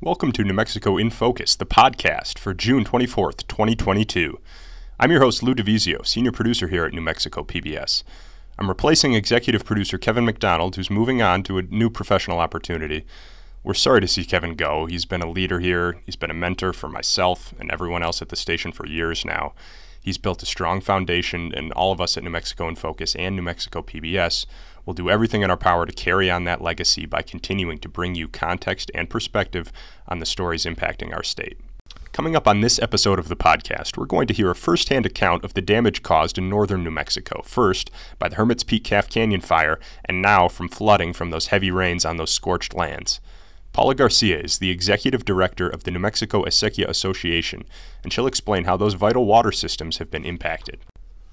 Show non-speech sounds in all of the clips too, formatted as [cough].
Welcome to New Mexico in Focus, the podcast for June 24th, 2022. I'm your host, Lou DiVizio, senior producer here at New Mexico PBS. I'm replacing executive producer Kevin McDonald, who's moving on to a new professional opportunity. We're sorry to see Kevin go. He's been a leader here, he's been a mentor for myself and everyone else at the station for years now. He's built a strong foundation, and all of us at New Mexico in Focus and New Mexico PBS will do everything in our power to carry on that legacy by continuing to bring you context and perspective on the stories impacting our state. Coming up on this episode of the podcast, we're going to hear a firsthand account of the damage caused in northern New Mexico, first by the Hermit's Peak Calf Canyon fire, and now from flooding from those heavy rains on those scorched lands. Paula Garcia is the executive director of the New Mexico Acequia Association, and she'll explain how those vital water systems have been impacted.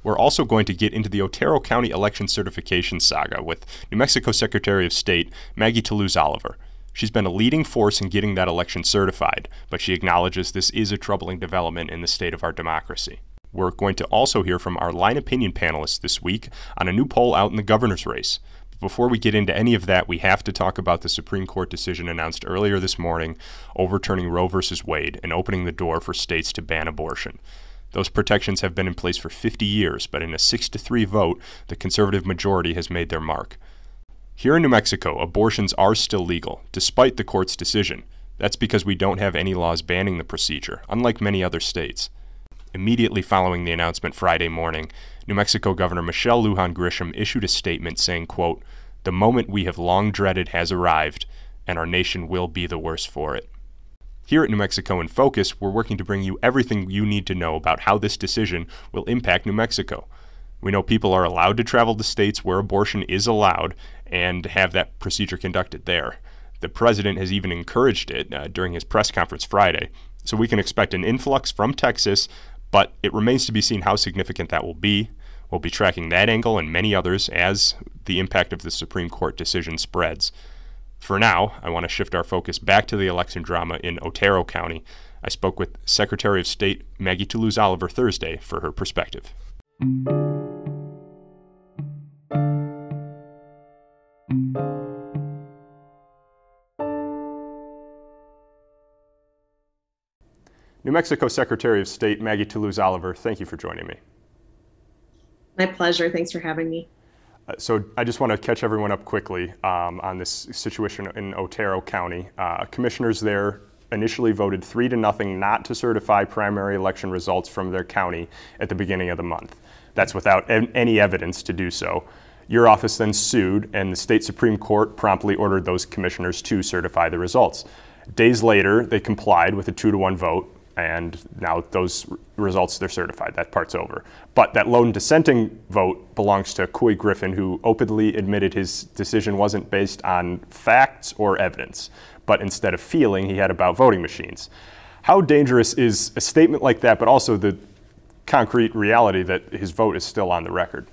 We're also going to get into the Otero County election certification saga with New Mexico Secretary of State Maggie Toulouse Oliver. She's been a leading force in getting that election certified, but she acknowledges this is a troubling development in the state of our democracy. We're going to also hear from our line opinion panelists this week on a new poll out in the governor's race. Before we get into any of that, we have to talk about the Supreme Court decision announced earlier this morning overturning Roe v. Wade and opening the door for states to ban abortion. Those protections have been in place for 50 years, but in a 6 to 3 vote, the conservative majority has made their mark. Here in New Mexico, abortions are still legal, despite the court's decision. That's because we don't have any laws banning the procedure, unlike many other states. Immediately following the announcement Friday morning, New Mexico Governor Michelle Lujan Grisham issued a statement saying, quote, "The moment we have long dreaded has arrived, and our nation will be the worse for it." Here at New Mexico in Focus, we're working to bring you everything you need to know about how this decision will impact New Mexico. We know people are allowed to travel to states where abortion is allowed and have that procedure conducted there. The president has even encouraged it uh, during his press conference Friday. So we can expect an influx from Texas but it remains to be seen how significant that will be. We'll be tracking that angle and many others as the impact of the Supreme Court decision spreads. For now, I want to shift our focus back to the election drama in Otero County. I spoke with Secretary of State Maggie Toulouse Oliver Thursday for her perspective. New Mexico Secretary of State Maggie Toulouse Oliver, thank you for joining me. My pleasure. Thanks for having me. Uh, so I just want to catch everyone up quickly um, on this situation in Otero County. Uh, commissioners there initially voted three to nothing not to certify primary election results from their county at the beginning of the month. That's without any evidence to do so. Your office then sued, and the state Supreme Court promptly ordered those commissioners to certify the results. Days later, they complied with a two to one vote, and now those results they're certified. That part's over. But that lone dissenting vote belongs to Couy Griffin, who openly admitted his decision wasn't based on facts or evidence, but instead of feeling he had about voting machines. How dangerous is a statement like that, but also the concrete reality that his vote is still on the record?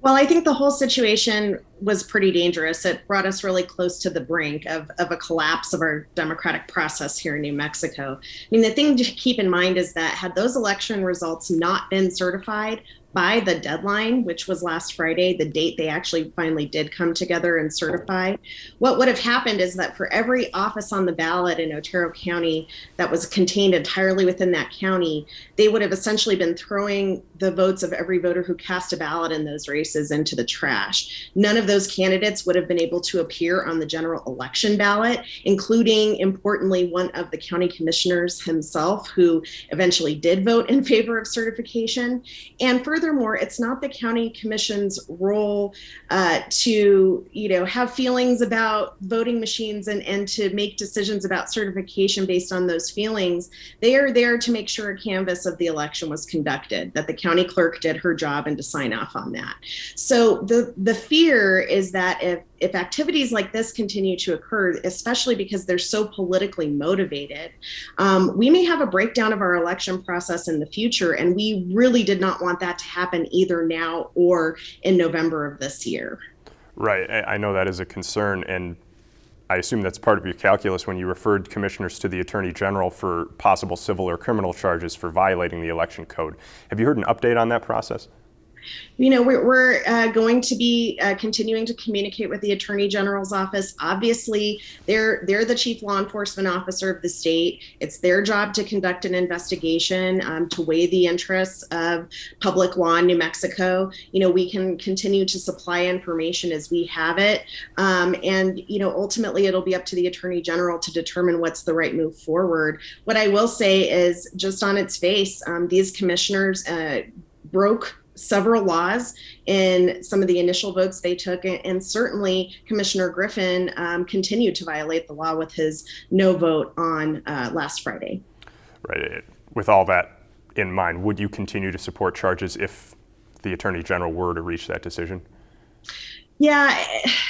Well, I think the whole situation was pretty dangerous. It brought us really close to the brink of, of a collapse of our democratic process here in New Mexico. I mean, the thing to keep in mind is that had those election results not been certified, by the deadline, which was last Friday, the date they actually finally did come together and certify, what would have happened is that for every office on the ballot in Otero County that was contained entirely within that county, they would have essentially been throwing the votes of every voter who cast a ballot in those races into the trash. None of those candidates would have been able to appear on the general election ballot, including, importantly, one of the county commissioners himself, who eventually did vote in favor of certification. And for furthermore, it's not the county commission's role uh, to, you know, have feelings about voting machines and, and to make decisions about certification based on those feelings. They are there to make sure a canvass of the election was conducted, that the county clerk did her job and to sign off on that. So the the fear is that if if activities like this continue to occur, especially because they're so politically motivated, um, we may have a breakdown of our election process in the future. And we really did not want that to happen either now or in November of this year. Right. I know that is a concern. And I assume that's part of your calculus when you referred commissioners to the Attorney General for possible civil or criminal charges for violating the election code. Have you heard an update on that process? You know, we're, we're uh, going to be uh, continuing to communicate with the Attorney General's office. Obviously, they're they're the chief law enforcement officer of the state. It's their job to conduct an investigation um, to weigh the interests of public law in New Mexico. You know, we can continue to supply information as we have it, um, and you know, ultimately, it'll be up to the Attorney General to determine what's the right move forward. What I will say is, just on its face, um, these commissioners uh, broke several laws in some of the initial votes they took, and certainly Commissioner Griffin um, continued to violate the law with his no vote on uh, last Friday. Right. With all that in mind, would you continue to support charges if the Attorney General were to reach that decision? Yeah,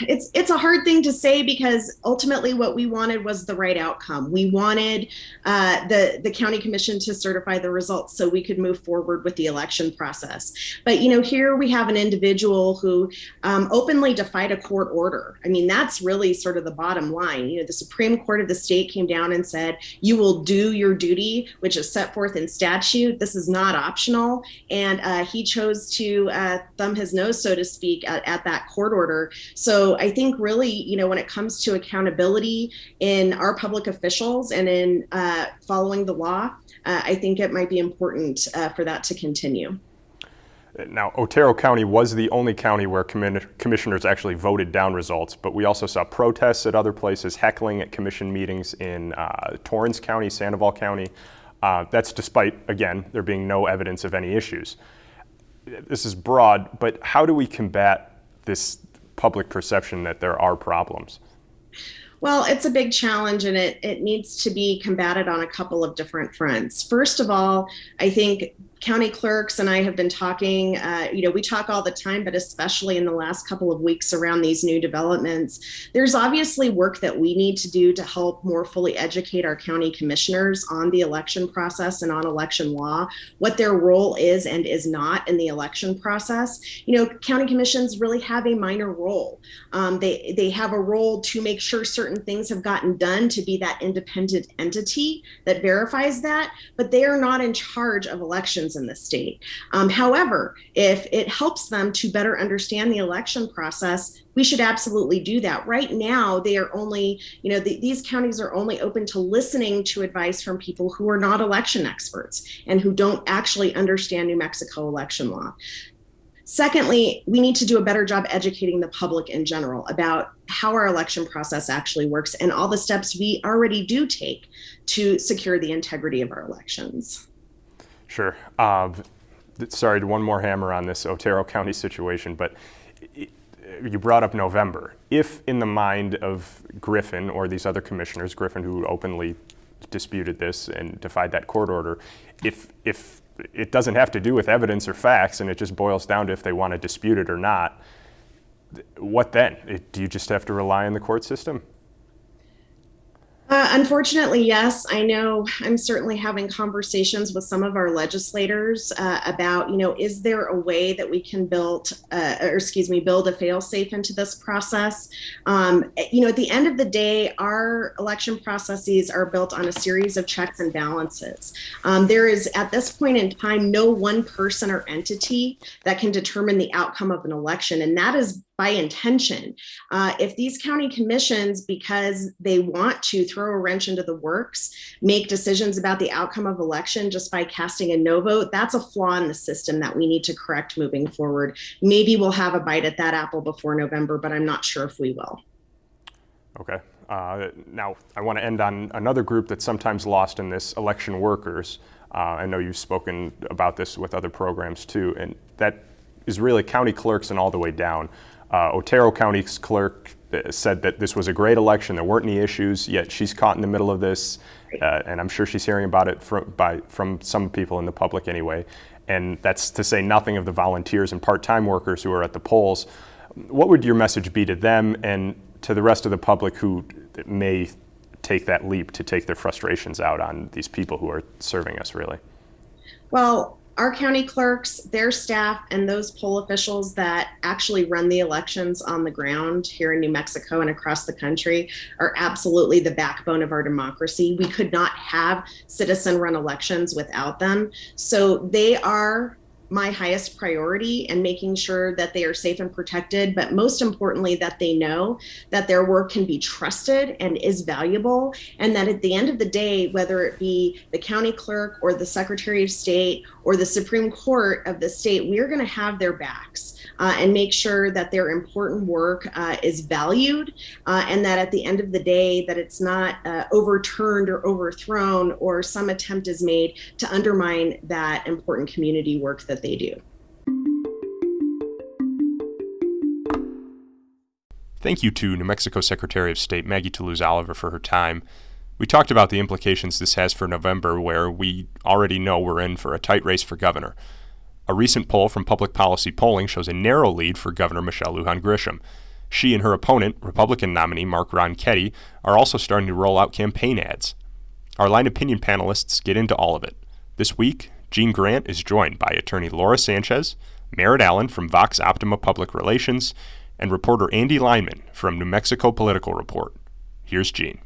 it's it's a hard thing to say because ultimately what we wanted was the right outcome. We wanted uh, the the county commission to certify the results so we could move forward with the election process. But you know, here we have an individual who um, openly defied a court order. I mean, that's really sort of the bottom line. You know, the Supreme Court of the state came down and said you will do your duty, which is set forth in statute. This is not optional, and uh, he chose to uh, thumb his nose, so to speak, at, at that court order. So I think really, you know, when it comes to accountability in our public officials and in uh, following the law, uh, I think it might be important uh, for that to continue. Now, Otero County was the only county where commissioners actually voted down results, but we also saw protests at other places, heckling at commission meetings in uh, Torrance County, Sandoval County. Uh, that's despite, again, there being no evidence of any issues. This is broad, but how do we combat this public perception that there are problems? Well, it's a big challenge and it, it needs to be combated on a couple of different fronts. First of all, I think county clerks and I have been talking, uh, you know, we talk all the time, but especially in the last couple of weeks around these new developments, there's obviously work that we need to do to help more fully educate our county commissioners on the election process and on election law, what their role is and is not in the election process. You know, county commissions really have a minor role. Um, they, they have a role to make sure certain things have gotten done to be that independent entity that verifies that, but they are not in charge of elections elections in the state. Um, however, if it helps them to better understand the election process, we should absolutely do that. Right now, they are only, you know, the, these counties are only open to listening to advice from people who are not election experts and who don't actually understand New Mexico election law. Secondly, we need to do a better job educating the public in general about how our election process actually works and all the steps we already do take to secure the integrity of our elections. Sure. Uh, sorry, one more hammer on this Otero County situation, but you brought up November. If in the mind of Griffin or these other commissioners, Griffin who openly disputed this and defied that court order, if if it doesn't have to do with evidence or facts and it just boils down to if they want to dispute it or not, what then? Do you just have to rely on the court system? Uh, unfortunately, yes. I know I'm certainly having conversations with some of our legislators uh, about, you know, is there a way that we can build, uh, or excuse me, build a fail-safe into this process? Um, you know, at the end of the day, our election processes are built on a series of checks and balances. Um, there is, at this point in time, no one person or entity that can determine the outcome of an election, and that is by intention. Uh, if these county commissions, because they want to throw a wrench into the works, make decisions about the outcome of election just by casting a no vote, that's a flaw in the system that we need to correct moving forward. Maybe we'll have a bite at that apple before November, but I'm not sure if we will. Okay. Uh, now, I want to end on another group that's sometimes lost in this election workers. Uh, I know you've spoken about this with other programs too, and that is really county clerks and all the way down. Uh, Otero County clerk uh, said that this was a great election. There weren't any issues, yet she's caught in the middle of this, uh, and I'm sure she's hearing about it from, by, from some people in the public anyway. And that's to say nothing of the volunteers and part-time workers who are at the polls. What would your message be to them and to the rest of the public who may take that leap to take their frustrations out on these people who are serving us, really? Well, our county clerks, their staff, and those poll officials that actually run the elections on the ground here in New Mexico and across the country are absolutely the backbone of our democracy. We could not have citizen run elections without them. So they are my highest priority and making sure that they are safe and protected, but most importantly, that they know that their work can be trusted and is valuable. And that at the end of the day, whether it be the county clerk or the secretary of state or the Supreme Court of the state, we are going to have their backs uh, and make sure that their important work uh, is valued uh, and that at the end of the day that it's not uh, overturned or overthrown or some attempt is made to undermine that important community work that they do. Thank you to New Mexico Secretary of State Maggie Toulouse Oliver for her time. We talked about the implications this has for November, where we already know we're in for a tight race for governor. A recent poll from Public Policy Polling shows a narrow lead for Governor Michelle Lujan Grisham. She and her opponent, Republican nominee Mark Ronchetti, are also starting to roll out campaign ads. Our line opinion panelists get into all of it. This week, Gene Grant is joined by attorney Laura Sanchez, Merritt Allen from Vox Optima Public Relations, and reporter Andy Lyman from New Mexico Political Report. Here's Gene.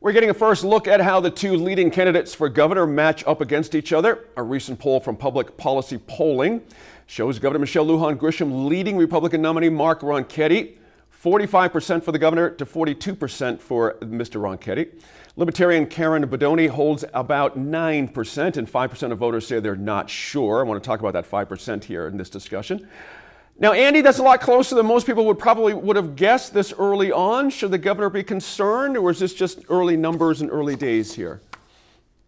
We're getting a first look at how the two leading candidates for governor match up against each other. A recent poll from Public Policy Polling shows Governor Michelle Lujan Grisham leading Republican nominee Mark Ronchetti, 45% for the governor to 42% for Mr. Ronchetti. Libertarian Karen Bedonie holds about 9%, and 5% of voters say they're not sure. I want to talk about that 5% here in this discussion. Now, Andy, that's a lot closer than most people would probably would have guessed this early on. Should the governor be concerned, or is this just early numbers and early days here?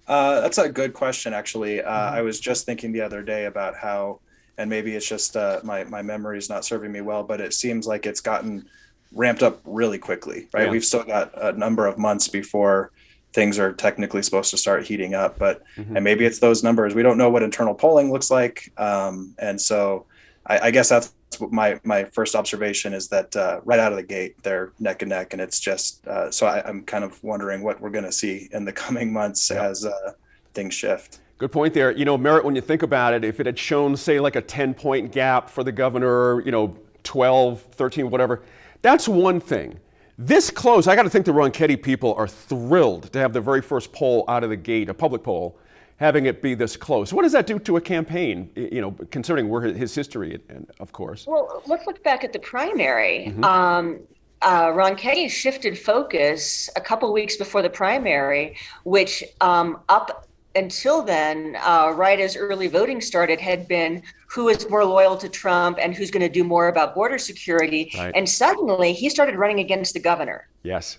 Uh, that's a good question, actually. Uh, mm-hmm. I was just thinking the other day about how, and maybe it's just uh, my my memory is not serving me well, but it seems like it's gotten ramped up really quickly. Right, yeah. we've still got a number of months before things are technically supposed to start heating up, but mm-hmm. and maybe it's those numbers. We don't know what internal polling looks like, um, and so I, I guess that's my my first observation is that uh, right out of the gate they're neck and neck, and it's just uh, so I, am kind of wondering what we're going to see in the [laughs] coming months as uh, things shift. Good point there. You know, Merritt, when you think about it, if it had shown, say, like a 10 point gap for the governor, you know, 12, 13, whatever, that's one thing. This close, I got to think the Ronchetti people are thrilled to have the very first poll out of the gate, a public poll, having it be this close. What does that do to a campaign, you know, considering where his history, and of course? Well, let's look back at the primary. Mm-hmm. Um, uh, Ronchetti shifted focus a couple weeks before the primary, which um, up until then, uh, right as early voting started, had been who is more loyal to Trump and who's going to do more about border security. Right. And suddenly he started running against the governor. Yes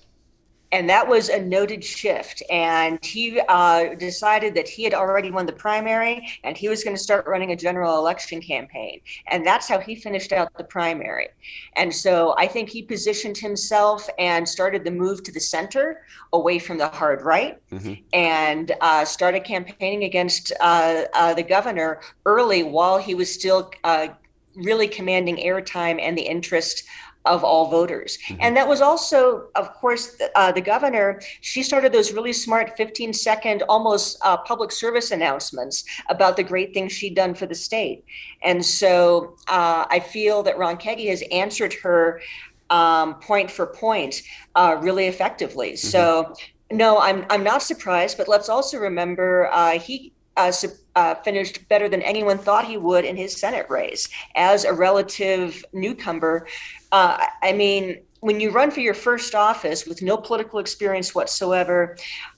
and that was a noted shift. And he uh, decided that he had already won the primary and he was going to start running a general election campaign. And that's how he finished out the primary. And so I think he positioned himself and started the move to the center away from the hard right mm-hmm. and uh, started campaigning against uh, uh the governor early while he was still uh, really commanding airtime and the interest of all voters. Mm-hmm. And that was also, of course, uh, the governor, she started those really smart 15 second, almost uh, public service announcements about the great things she'd done for the state. And so uh, I feel that Ronchetti has answered her um, point for point uh, really effectively. Mm-hmm. So no, I'm, I'm not surprised, but let's also remember uh, he uh, uh, finished better than anyone thought he would in his Senate race as a relative newcomer. Uh, I mean, when you run for your first office with no political experience whatsoever,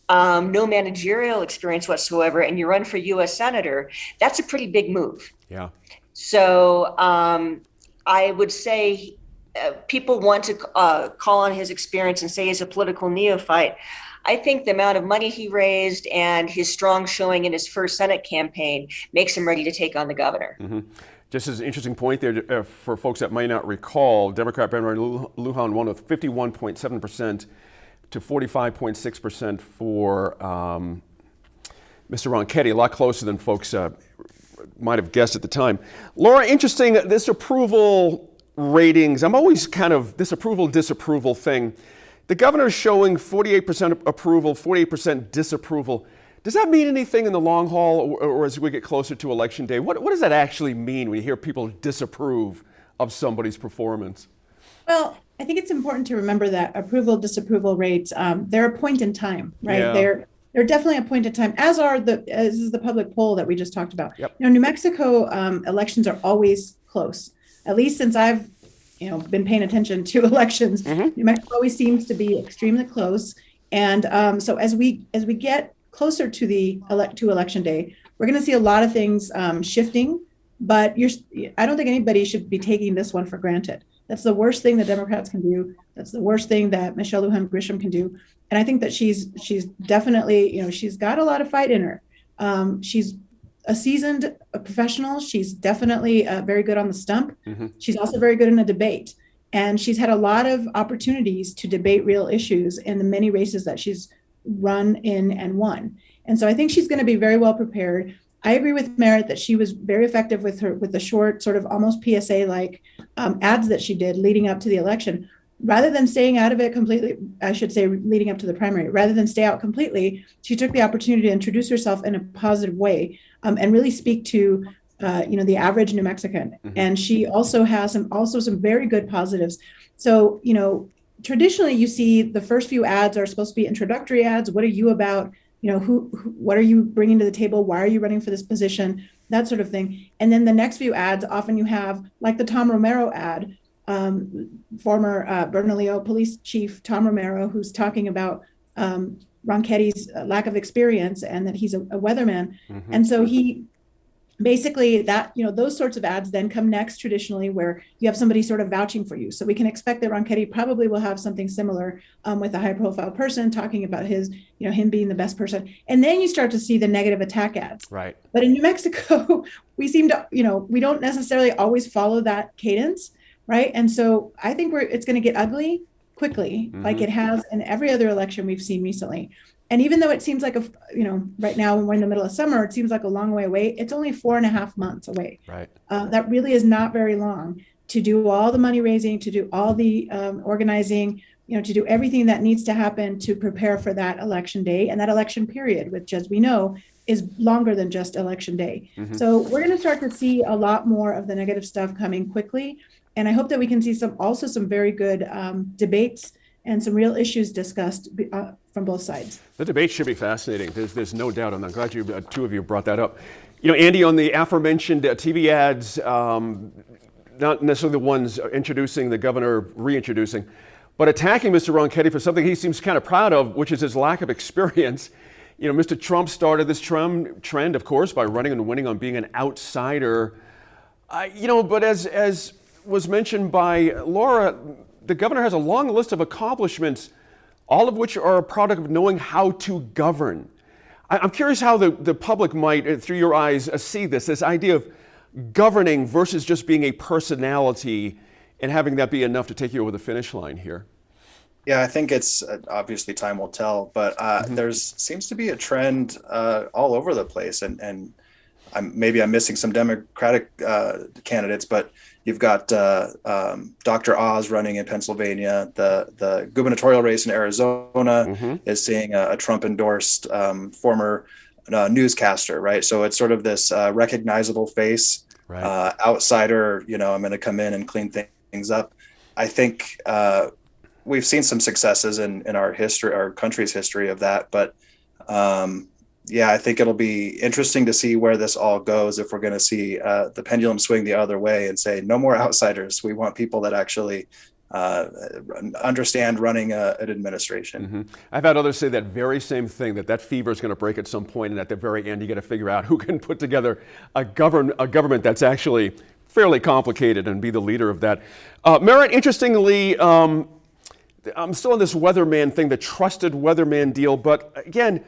um, no managerial experience whatsoever, and you run for U.S. senator, that's a pretty big move. Yeah. So um, I would say uh, people want to uh, call on his experience and say he's a political neophyte. I think the amount of money he raised and his strong showing in his first Senate campaign makes him ready to take on the governor. Mm-hmm. Just as an interesting point there uh, for folks that might not recall, Democrat Ben Ray Lujan won with 51.7% to 45.6% for um, Mr. Ronchetti, a lot closer than folks uh, might have guessed at the time. Laura, interesting, this approval ratings, I'm always kind of, this approval disapproval thing The governor is showing 48% approval, 48% disapproval. Does that mean anything in the long haul or, or, as we get closer to election day? What, what does that actually mean when you hear people disapprove of somebody's performance? Well, I think it's important to remember that approval disapproval rates um, they're a point in time, right? Yeah. They're they're definitely a point in time, as are the as is the public poll that we just talked about. Yep. You know, New Mexico um, elections are always close. At least since I've you know been paying attention to [laughs] elections, New Mexico always seems to be extremely close. And um, so as we as we get closer to the elect to election day, we're going to see a lot of things um, shifting. But you're I don't think anybody should be taking this one for granted. That's the worst thing that Democrats can do. That's the worst thing that Michelle Lujan Grisham can do. And I think that she's she's definitely you know she's got a lot of fight in her. Um, she's a seasoned a professional. She's definitely uh, very good on the stump. She's also very good in a debate, and she's had a lot of opportunities to debate real issues in the many races that she's run in and won. And so I think she's going to be very well prepared. I agree with Merritt that she was very effective with her with the short, sort of almost PSA like um, ads that she did leading up to the election. Rather than staying out of it completely, I should say, leading up to the primary, rather than stay out completely, she took the opportunity to introduce herself in a positive way um, and really speak to, uh, you know, the average New Mexican. And she also has some also some very good positives. So, you know, traditionally you see the first few ads are supposed to be introductory ads. What are you about? you know who, who, what are you bringing to the table why are you running for this position that sort of thing and then the next few ads often you have like the tom romero ad um, former uh, bernalillo police chief tom romero who's talking about um, Ronchetti's lack of experience and that he's a, a weatherman. And so he basically that you know those sorts of ads then come next traditionally where you have somebody sort of vouching for you. So we can expect that ronchetti probably will have something similar um, with a high profile person talking about his you know him being the best person. And then you start to see the negative attack ads. Right. but in new mexico [laughs] we seem to you know we don't necessarily always follow that [laughs] cadence right? And so i think we're it's going to get ugly quickly like it has in every other election we've seen recently. And even though it seems like a you know right now when we're in the middle of summer it seems like a long way away it's only four and a half months away. Right. uh, that really is not very long to do all the money raising to do all the um, organizing you know to do everything that needs to happen to prepare for that election day. And that election period which as we know is longer than just election day. So we're going to start to see a lot more of the negative stuff coming quickly and i hope that we can see some also some very good um, debates and some real issues discussed uh, from both sides The debate should be fascinating. There's, there's no doubt, I'm glad you, uh, two of you brought that up. You know, Andy, on the aforementioned uh, TV ads, um, not necessarily the ones introducing the governor, reintroducing, but attacking Mr. Ronchetti for something he seems kind of proud of, which is his lack of experience. You know, Mr. Trump started this trend, trend of course, by running and winning on being an outsider. You know, but as, as was mentioned by Laura, the governor has a long list of accomplishments, all of which are a product of knowing how to govern. I'm curious how the, the public might, uh, through your eyes, uh, see this this idea of governing versus just being a personality and having that be enough to take you over the finish line here. Yeah, I think it's uh, obviously time will tell, but uh, there's seems to be a trend uh, all over the place, and and I'm maybe I'm missing some Democratic uh, candidates, but you've got uh, um, Dr. Oz running in Pennsylvania. The the gubernatorial race in Arizona is seeing a, a Trump endorsed um, former uh, newscaster, right? So it's sort of this uh, recognizable face, Right. uh, outsider. You know, I'm going to come in and clean things up. I think uh, we've seen some successes in in our history, our country's history of that, but um, yeah, I think it'll be interesting to see where this all goes. If we're going to see uh, the pendulum swing the other way and say no more outsiders, we want people that actually uh, understand running a, an administration. I've had others say that very same thing that that fever is going to break at some point, and at the very end, you got to figure out who can put together a, govern, a government that's actually fairly complicated and be the leader of that. Uh, Merritt, interestingly, um, I'm still on this weatherman thing, the trusted weatherman deal, but again,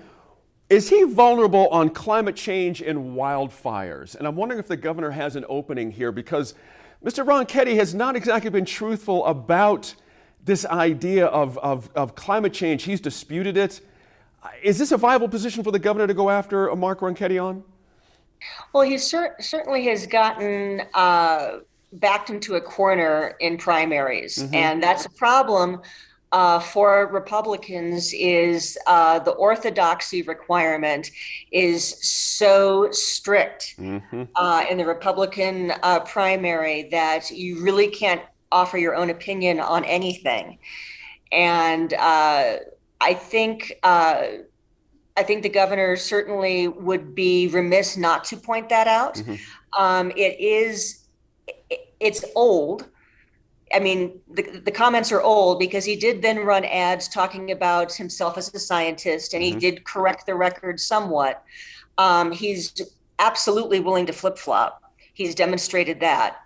is he vulnerable on climate change and wildfires? And I'm wondering if the governor has an opening here because Mr. Ronchetti has not exactly been truthful about this idea of, of, of climate change. He's disputed it. Is this a viable position for the governor to go after a Mark Ronchetti on? Well, he cer- certainly has gotten uh, backed into a corner in primaries, and that's a problem uh, for Republicans is uh, the orthodoxy requirement is so strict mm-hmm. uh, in the Republican uh, primary that you really can't offer your own opinion on anything. And uh, I think uh, I think the governor certainly would be remiss not to point that out. Mm-hmm. Um, it is it's old I mean, the, the comments are old because he did then run ads talking about himself as a scientist and mm-hmm. he did correct the record somewhat. Um, he's absolutely willing to flip flop. He's demonstrated that.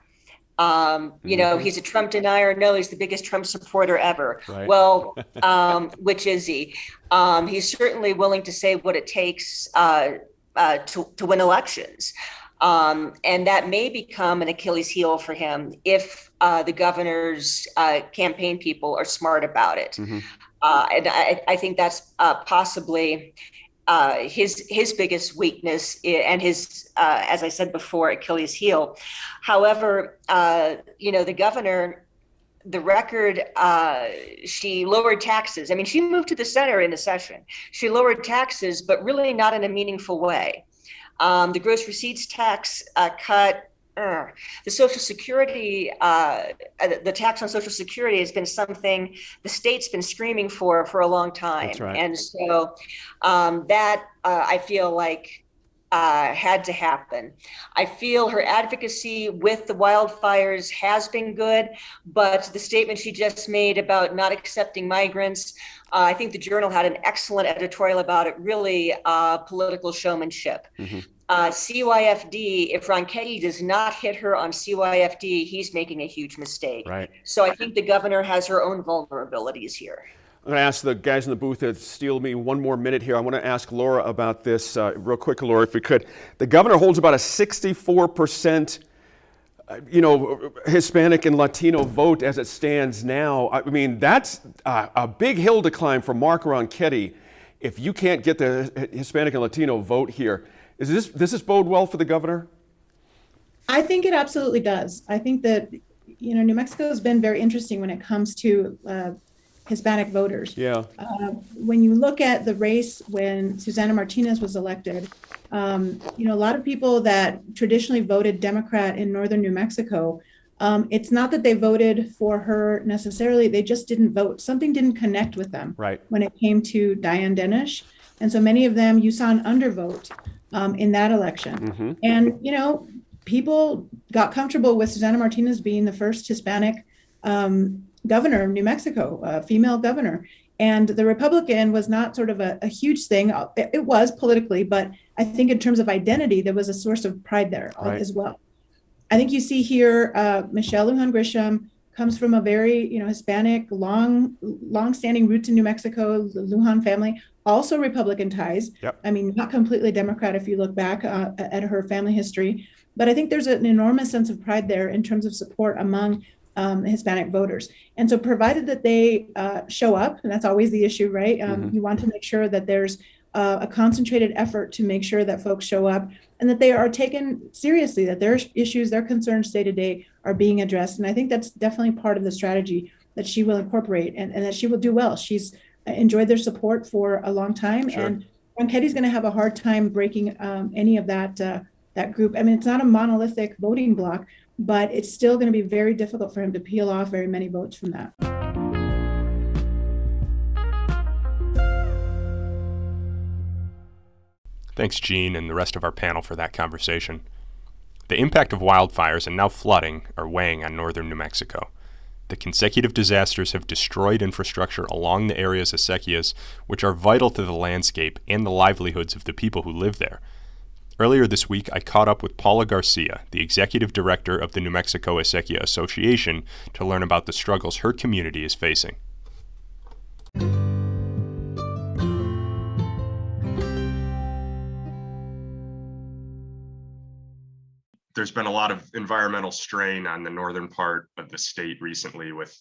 Um, you know, mm-hmm. he's a Trump denier. No, he's the biggest Trump supporter ever. Right. Well, [laughs] um, which is he? Um, he's certainly willing to say what it takes uh, uh, to, to win elections. Um, and that may become an Achilles heel for him if uh, the governor's uh, campaign people are smart about it. Mm-hmm. Uh, and I, I, think that's uh, possibly uh, his his biggest weakness and his, uh, as I said before, Achilles heel. However, you know, the governor the record uh, she lowered taxes i mean she moved to the center in the session she lowered taxes but really not in a meaningful way um, the gross receipts tax uh, cut uh, the Social Security, uh, uh, the tax on Social Security has been something the state's been screaming for for a long time, right. and so um, that uh, I feel like uh, had to happen. I feel her advocacy with the wildfires has been good, but the statement she just made about not accepting migrants, uh, I think the Journal had an excellent editorial about it, really uh, political showmanship. Mm-hmm. Uh, CYFD, if Ronchetti does not hit her on CYFD, he's making a huge mistake. Right. So I think the governor has her own vulnerabilities here. I'm going to ask the guys in the booth to steal me one more minute here. I want to ask Laura about this uh, real quick, Laura, if we could. The governor holds about a 64 percent, uh, you know, Hispanic and Latino vote as it stands now. I mean, that's a, a big hill to climb for Mark Ronchetti if you can't get the Hispanic and Latino vote here. Is this this bode well for the governor? I think it absolutely does. I think that you know New Mexico has been very interesting when it comes to uh, Hispanic voters. Yeah. Uh, when you look at the race when Susana Martinez was elected, um, you know, a lot of people that traditionally voted Democrat in northern New Mexico, um, it's not that they voted for her necessarily, they just didn't vote. Something didn't connect with them right. when it came to Diane Denish. And so many of them, you saw an undervote um, in that election. Mm-hmm. And, you know, people got comfortable with Susana Martinez being the first Hispanic um, governor of New Mexico, a female governor. And the Republican was not sort of a, a huge thing. It, it, was politically, but I think in terms of identity, there was a source of pride there right. as well. I think you see here uh, Michelle Lujan Grisham comes from a very you know Hispanic, long, long-standing roots in New Mexico. The Lujan family, also Republican ties. Yep. I mean, not completely Democrat if you look back uh, at her family history, but I think there's an enormous sense of pride there in terms of support among um, Hispanic voters. And so, provided that they uh, show up, and that's always the issue, right? Um, mm-hmm. You want to make sure that there's uh, a concentrated effort to make sure that folks show up and that they are taken seriously, that their issues, their concerns day to day are being addressed. And I think that's definitely part of the strategy that she will incorporate and, and that she will do well. She's enjoyed their support for a long time. Sure. And Ronchetti's going to have a hard time breaking um, any of that uh, that group. I mean, it's not a monolithic voting block, but it's still going to be very difficult for him to peel off very many votes from that. Thanks, Gene, and the rest of our panel for that conversation. The impact of wildfires and now flooding are weighing on northern New Mexico. The consecutive disasters have destroyed infrastructure along the area's acequias, which are vital to the landscape and the livelihoods of the people who live there. Earlier this week, I caught up with Paula Garcia, the executive director of the New Mexico Acequia Association, to learn about the struggles her community is facing. There's been a lot of environmental strain on the northern part of the state recently with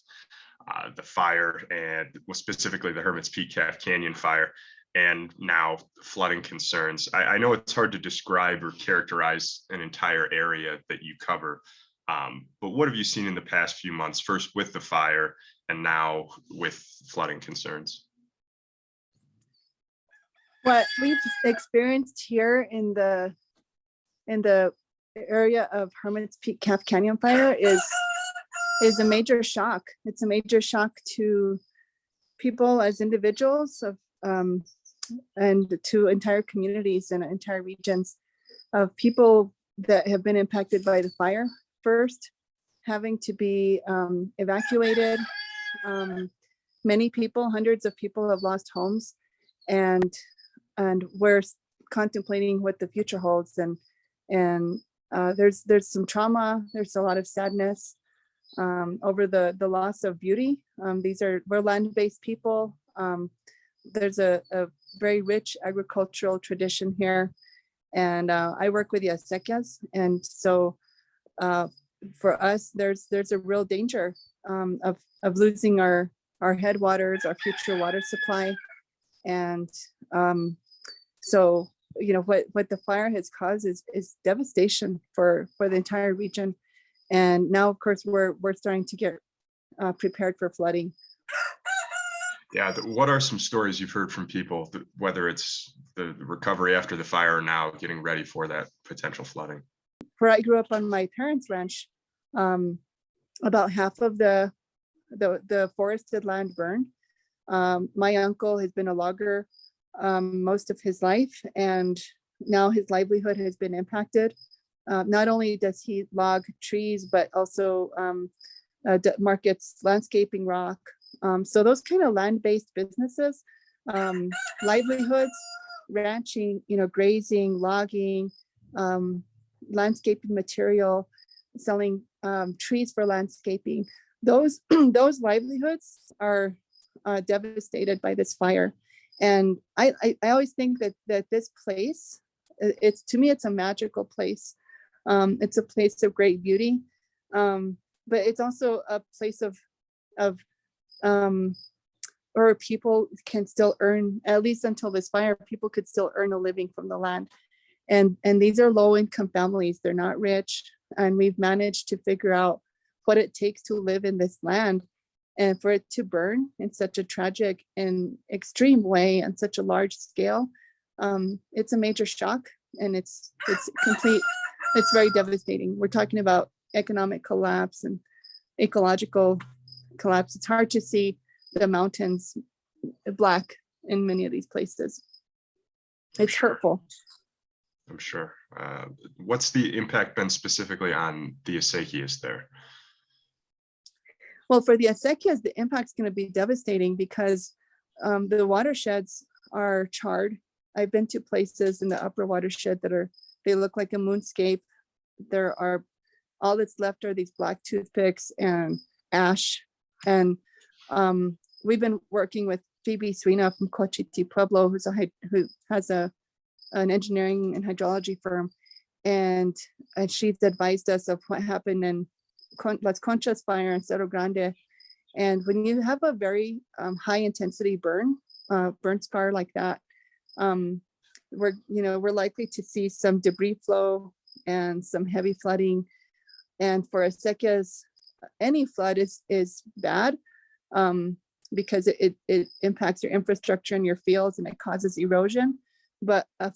uh, the fire and specifically the Hermit's Peak Calf Canyon fire and now flooding concerns. I, I, know it's hard to describe or characterize an entire area that you cover, um, but what have you seen in the past few months? First with the fire, and now with flooding concerns? what we've experienced here in the in the area of Hermit's Peak Calf Canyon fire is is a major shock. It's a major shock to people as individuals of um, and to entire communities and entire regions of people that have been impacted by the fire first, having to be um, evacuated. Um, many people, hundreds of people have lost homes and and we're contemplating what the future holds and and uh, there's there's some trauma there's a lot of sadness um, over the the loss of beauty um, these are we're land-based people um, there's a, a very rich agricultural tradition here and uh, i work with the acequias and so uh, for us there's there's a real danger um, of of losing our our headwaters our future water supply and um, so, you know, what, what the fire has caused is, is devastation for, for the entire region. And now, of course, we're, we're starting to get uh, prepared for flooding. Yeah, what are some stories you've heard from people, whether it's the recovery after the fire now getting ready for that potential flooding? Where I grew up on my parents' ranch, um, about half of the, the, the forested land burned. Um, my uncle has been a logger um, most of his life, and now his livelihood has been impacted. Uh, not only does he log trees, but also um, uh, markets landscaping rock. Um, so those kind of land-based businesses, um, livelihoods, ranching, you know, grazing, logging, um, landscaping material, selling um, trees for landscaping. Those [clears throat] those livelihoods are uh, devastated by this fire, and I, I I always think that that this place, it's to me it's a magical place. Um, it's a place of great beauty, um, but it's also a place of of um, or people can still earn at least until this fire people could still earn a living from the land. And and these are low income families. They're not rich. And we've managed to figure out what it takes to live in this land and for it to burn in such a tragic and extreme way on such a large scale um, it's a major shock and it's it's complete it's very devastating. We're talking about economic collapse and ecological collapse it's hard to see the mountains black in many of these places it's Sure. hurtful I'm sure. Uh, What's the impact been specifically on the acequias there? Well, for the acequias, the impact's going to be devastating because um, the watersheds are charred. I've been to places in the upper watershed that are, they look like a moonscape. There are, all that's left are these black toothpicks and ash. And um, we've been working with Phoebe Suina from Cochiti Pueblo, who's a, who has a, an engineering and hydrology firm. And, and she's advised us of what happened in Con- Las Conchas fire in Cerro Grande. And when you have a very um, high intensity burn, uh, burn scar like that, um, we're you know we're likely to see some debris flow and some heavy flooding. And for acequias, any flood is is bad um, because it, it it impacts your infrastructure and your fields and it causes erosion. But a,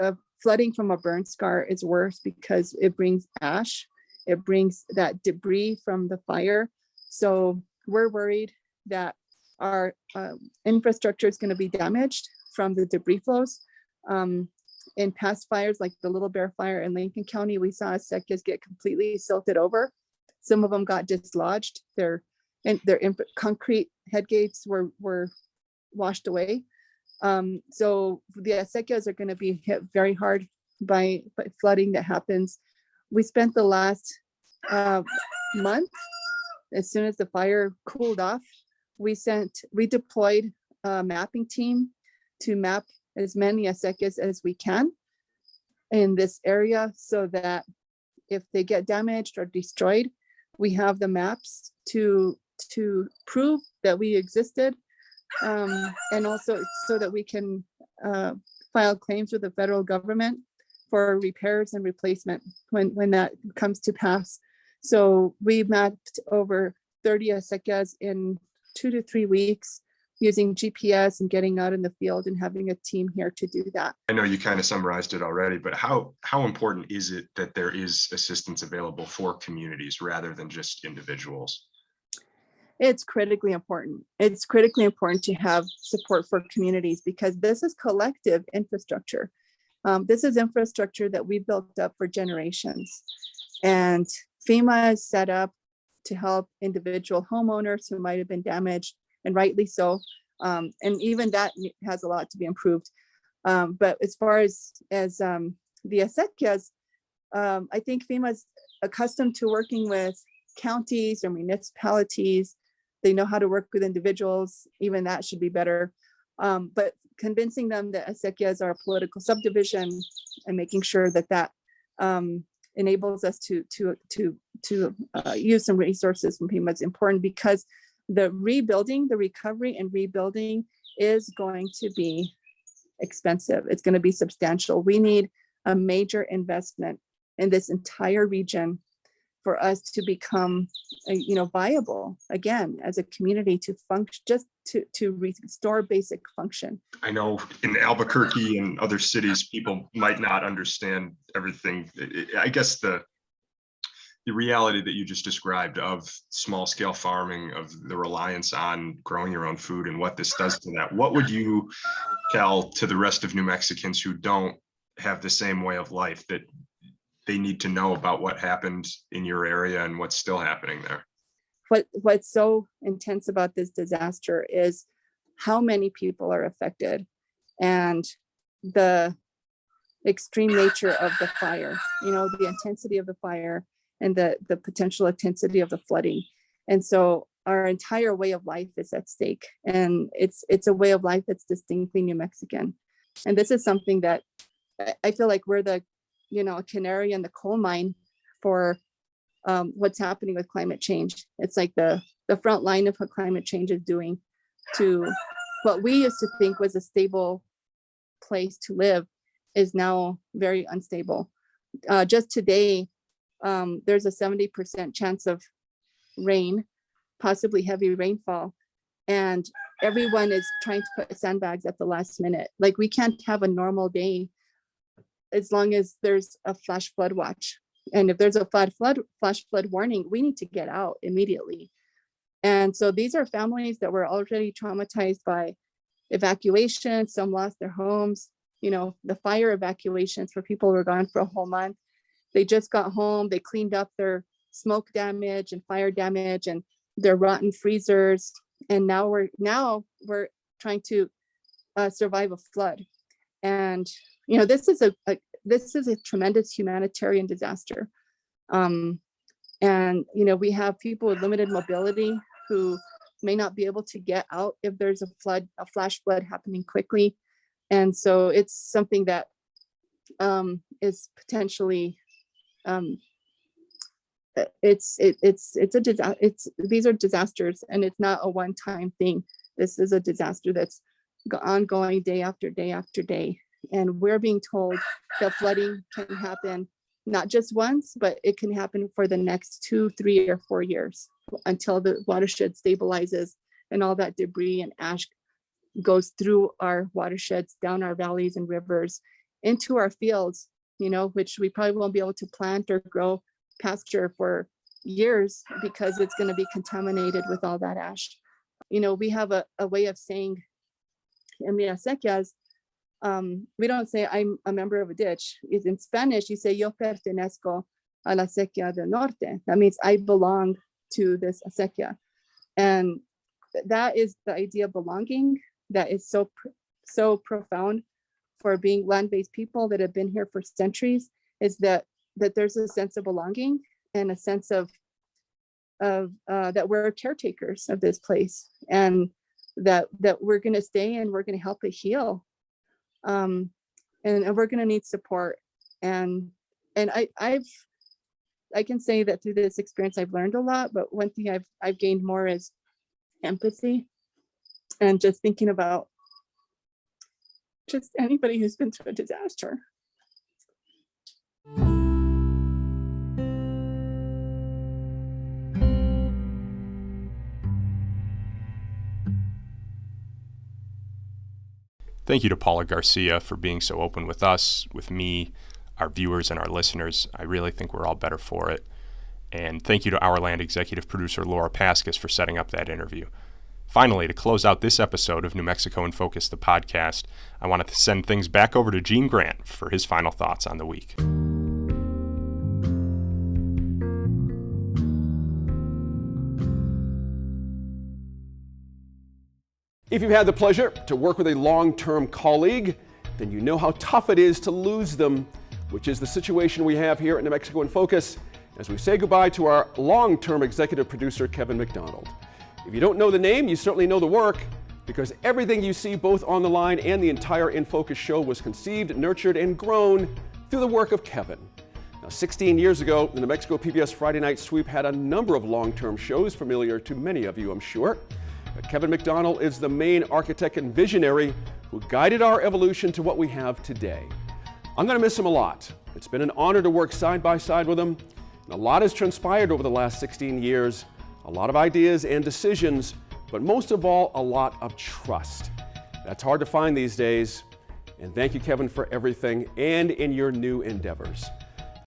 a- flooding from a burn scar is worse because it brings ash it brings that debris from the fire. So we're worried that our um, infrastructure is going to be damaged from the debris flows. Um, in past fires, like the Little Bear Fire in Lincoln County, we saw acequias get completely silted over. Some of them got dislodged. Their and their imp- concrete head gates were were washed away. Um, so the acequias are going to be hit very hard by, by flooding that happens we spent the last uh, month, as soon as the fire cooled off, we sent, we deployed a mapping team to map as many acequias as we can in this area so that if they get damaged or destroyed, we have the maps to to prove that we existed um, and also so that we can uh, file claims with the federal government for repairs and replacement when, when that comes to pass. So we mapped over 30 acequias in two to three weeks using GPS and getting out in the field and having a team here to do that. I know you kind of summarized it already, but how, how important is it that there is assistance available for communities rather than just individuals? It's critically important. It's critically important to have support for communities because this is collective infrastructure. Um, this is infrastructure that we built up for generations. And FEMA is set up to help individual homeowners who might have been damaged, and rightly so. Um, and even that has a lot to be improved. Um, but as far as as um, the acequias, um, I think FEMA's accustomed to working with counties or municipalities. They know how to work with individuals. Even that should be better. Um, but convincing them that acequias are a political subdivision and making sure that that um, enables us to to to to uh, use some resources from FEMA is important because the rebuilding, the recovery and rebuilding is going to be expensive. It's going to be substantial. We need a major investment in this entire region for us to become, uh, you know, viable again as a community to function, just to to restore basic function. I know in Albuquerque and other cities, people might not understand everything. I- guess the the reality that you just described of small scale farming, of the reliance on growing your own food and what this does to that. What would you tell to the rest of New Mexicans who don't have the same way of life that they need to know about what happened in your area and what's still happening there? what what's so intense about this disaster is how many people are affected and the extreme nature of the fire you know the intensity of the fire and the the potential intensity of the flooding and so our entire way of life is at stake and it's it's a way of life that's distinctly new mexican and this is something that I- feel like we're the you know canary in the coal mine for um, what's happening with climate change. It's like the the front line of what climate change is doing to what we used to think was a stable place to live is now very unstable. Uh, just today, um, there's a 70% chance of rain, possibly heavy rainfall, and everyone is trying to put sandbags at the last minute. Like we can't have a normal day as long as there's a flash flood watch. And if there's a flood flood flash flood warning we need to get out immediately. And so these are families that were already traumatized by evacuation some lost their homes. You know the fire evacuations for people who were gone for a whole month they just got home they cleaned up their smoke damage and fire damage and their rotten freezers and now we're now we're trying to uh, survive a flood and you know this is a, a this is a tremendous humanitarian disaster. Um, and, you know, we have people with limited mobility who may not be able to get out if there's a flood, a flash flood happening quickly. And so it's something that um, is potentially, um, uh, it's, it, it's, it's a disaster, it's, these are disasters and it's not a one-time thing. This is a disaster that's ongoing day after day after day. And we're being told that flooding can happen not just once, but it can happen for the next two, three, or four years until the watershed stabilizes and all that debris and ash goes through our watersheds, down our valleys and rivers, into our fields, you know, which we probably won't be able to plant or grow pasture for years because it's going to be contaminated with all that ash. You know, we have a, a way of saying in the acequias, um, we don't say I'm a member of a ditch. It's in Spanish, you say yo pertenezco a la acequia del norte. That means I belong to this acequia. And that is the idea of belonging that is so so profound for being land-based people that have been here for centuries is that that there's a sense of belonging and a sense of of uh, that we're caretakers of this place and that that we're going to stay and we're going to help it heal. Um, and, and we're going to need support and and I I've I can say that through this experience I've learned a lot but one thing I've I've gained more is empathy and just thinking about just anybody who's been through a disaster. Thank you to Paula Garcia for being so open with us, with me, our viewers, and our listeners. I really think we're all better for it. And thank you to Our Land executive producer Laura Paskus for setting up that interview. Finally, to close out this episode of New Mexico in Focus, the podcast, I want to send things back over to Gene Grant for his final thoughts on the week. If you've had the pleasure to work with a long term colleague, then you know how tough it is to lose them, which is the situation we have here at New Mexico in Focus as we say goodbye to our long term executive producer, Kevin McDonald. If you don't know the name, you certainly know the work because everything you see both on the line and the entire In Focus show was conceived, nurtured, and grown through the work of Kevin. Now, 16 years ago, the New Mexico PBS Friday Night Sweep had a number of long term shows familiar to many of you, I'm sure. But Kevin McDonald is the main architect and visionary who guided our evolution to what we have today. I'm going to miss him a lot. It's been an honor to work side by side with him. And a lot has transpired over the last 16 years, a lot of ideas and decisions, but most of all, a lot of trust. That's hard to find these days. And thank you, Kevin, for everything and in your new endeavors.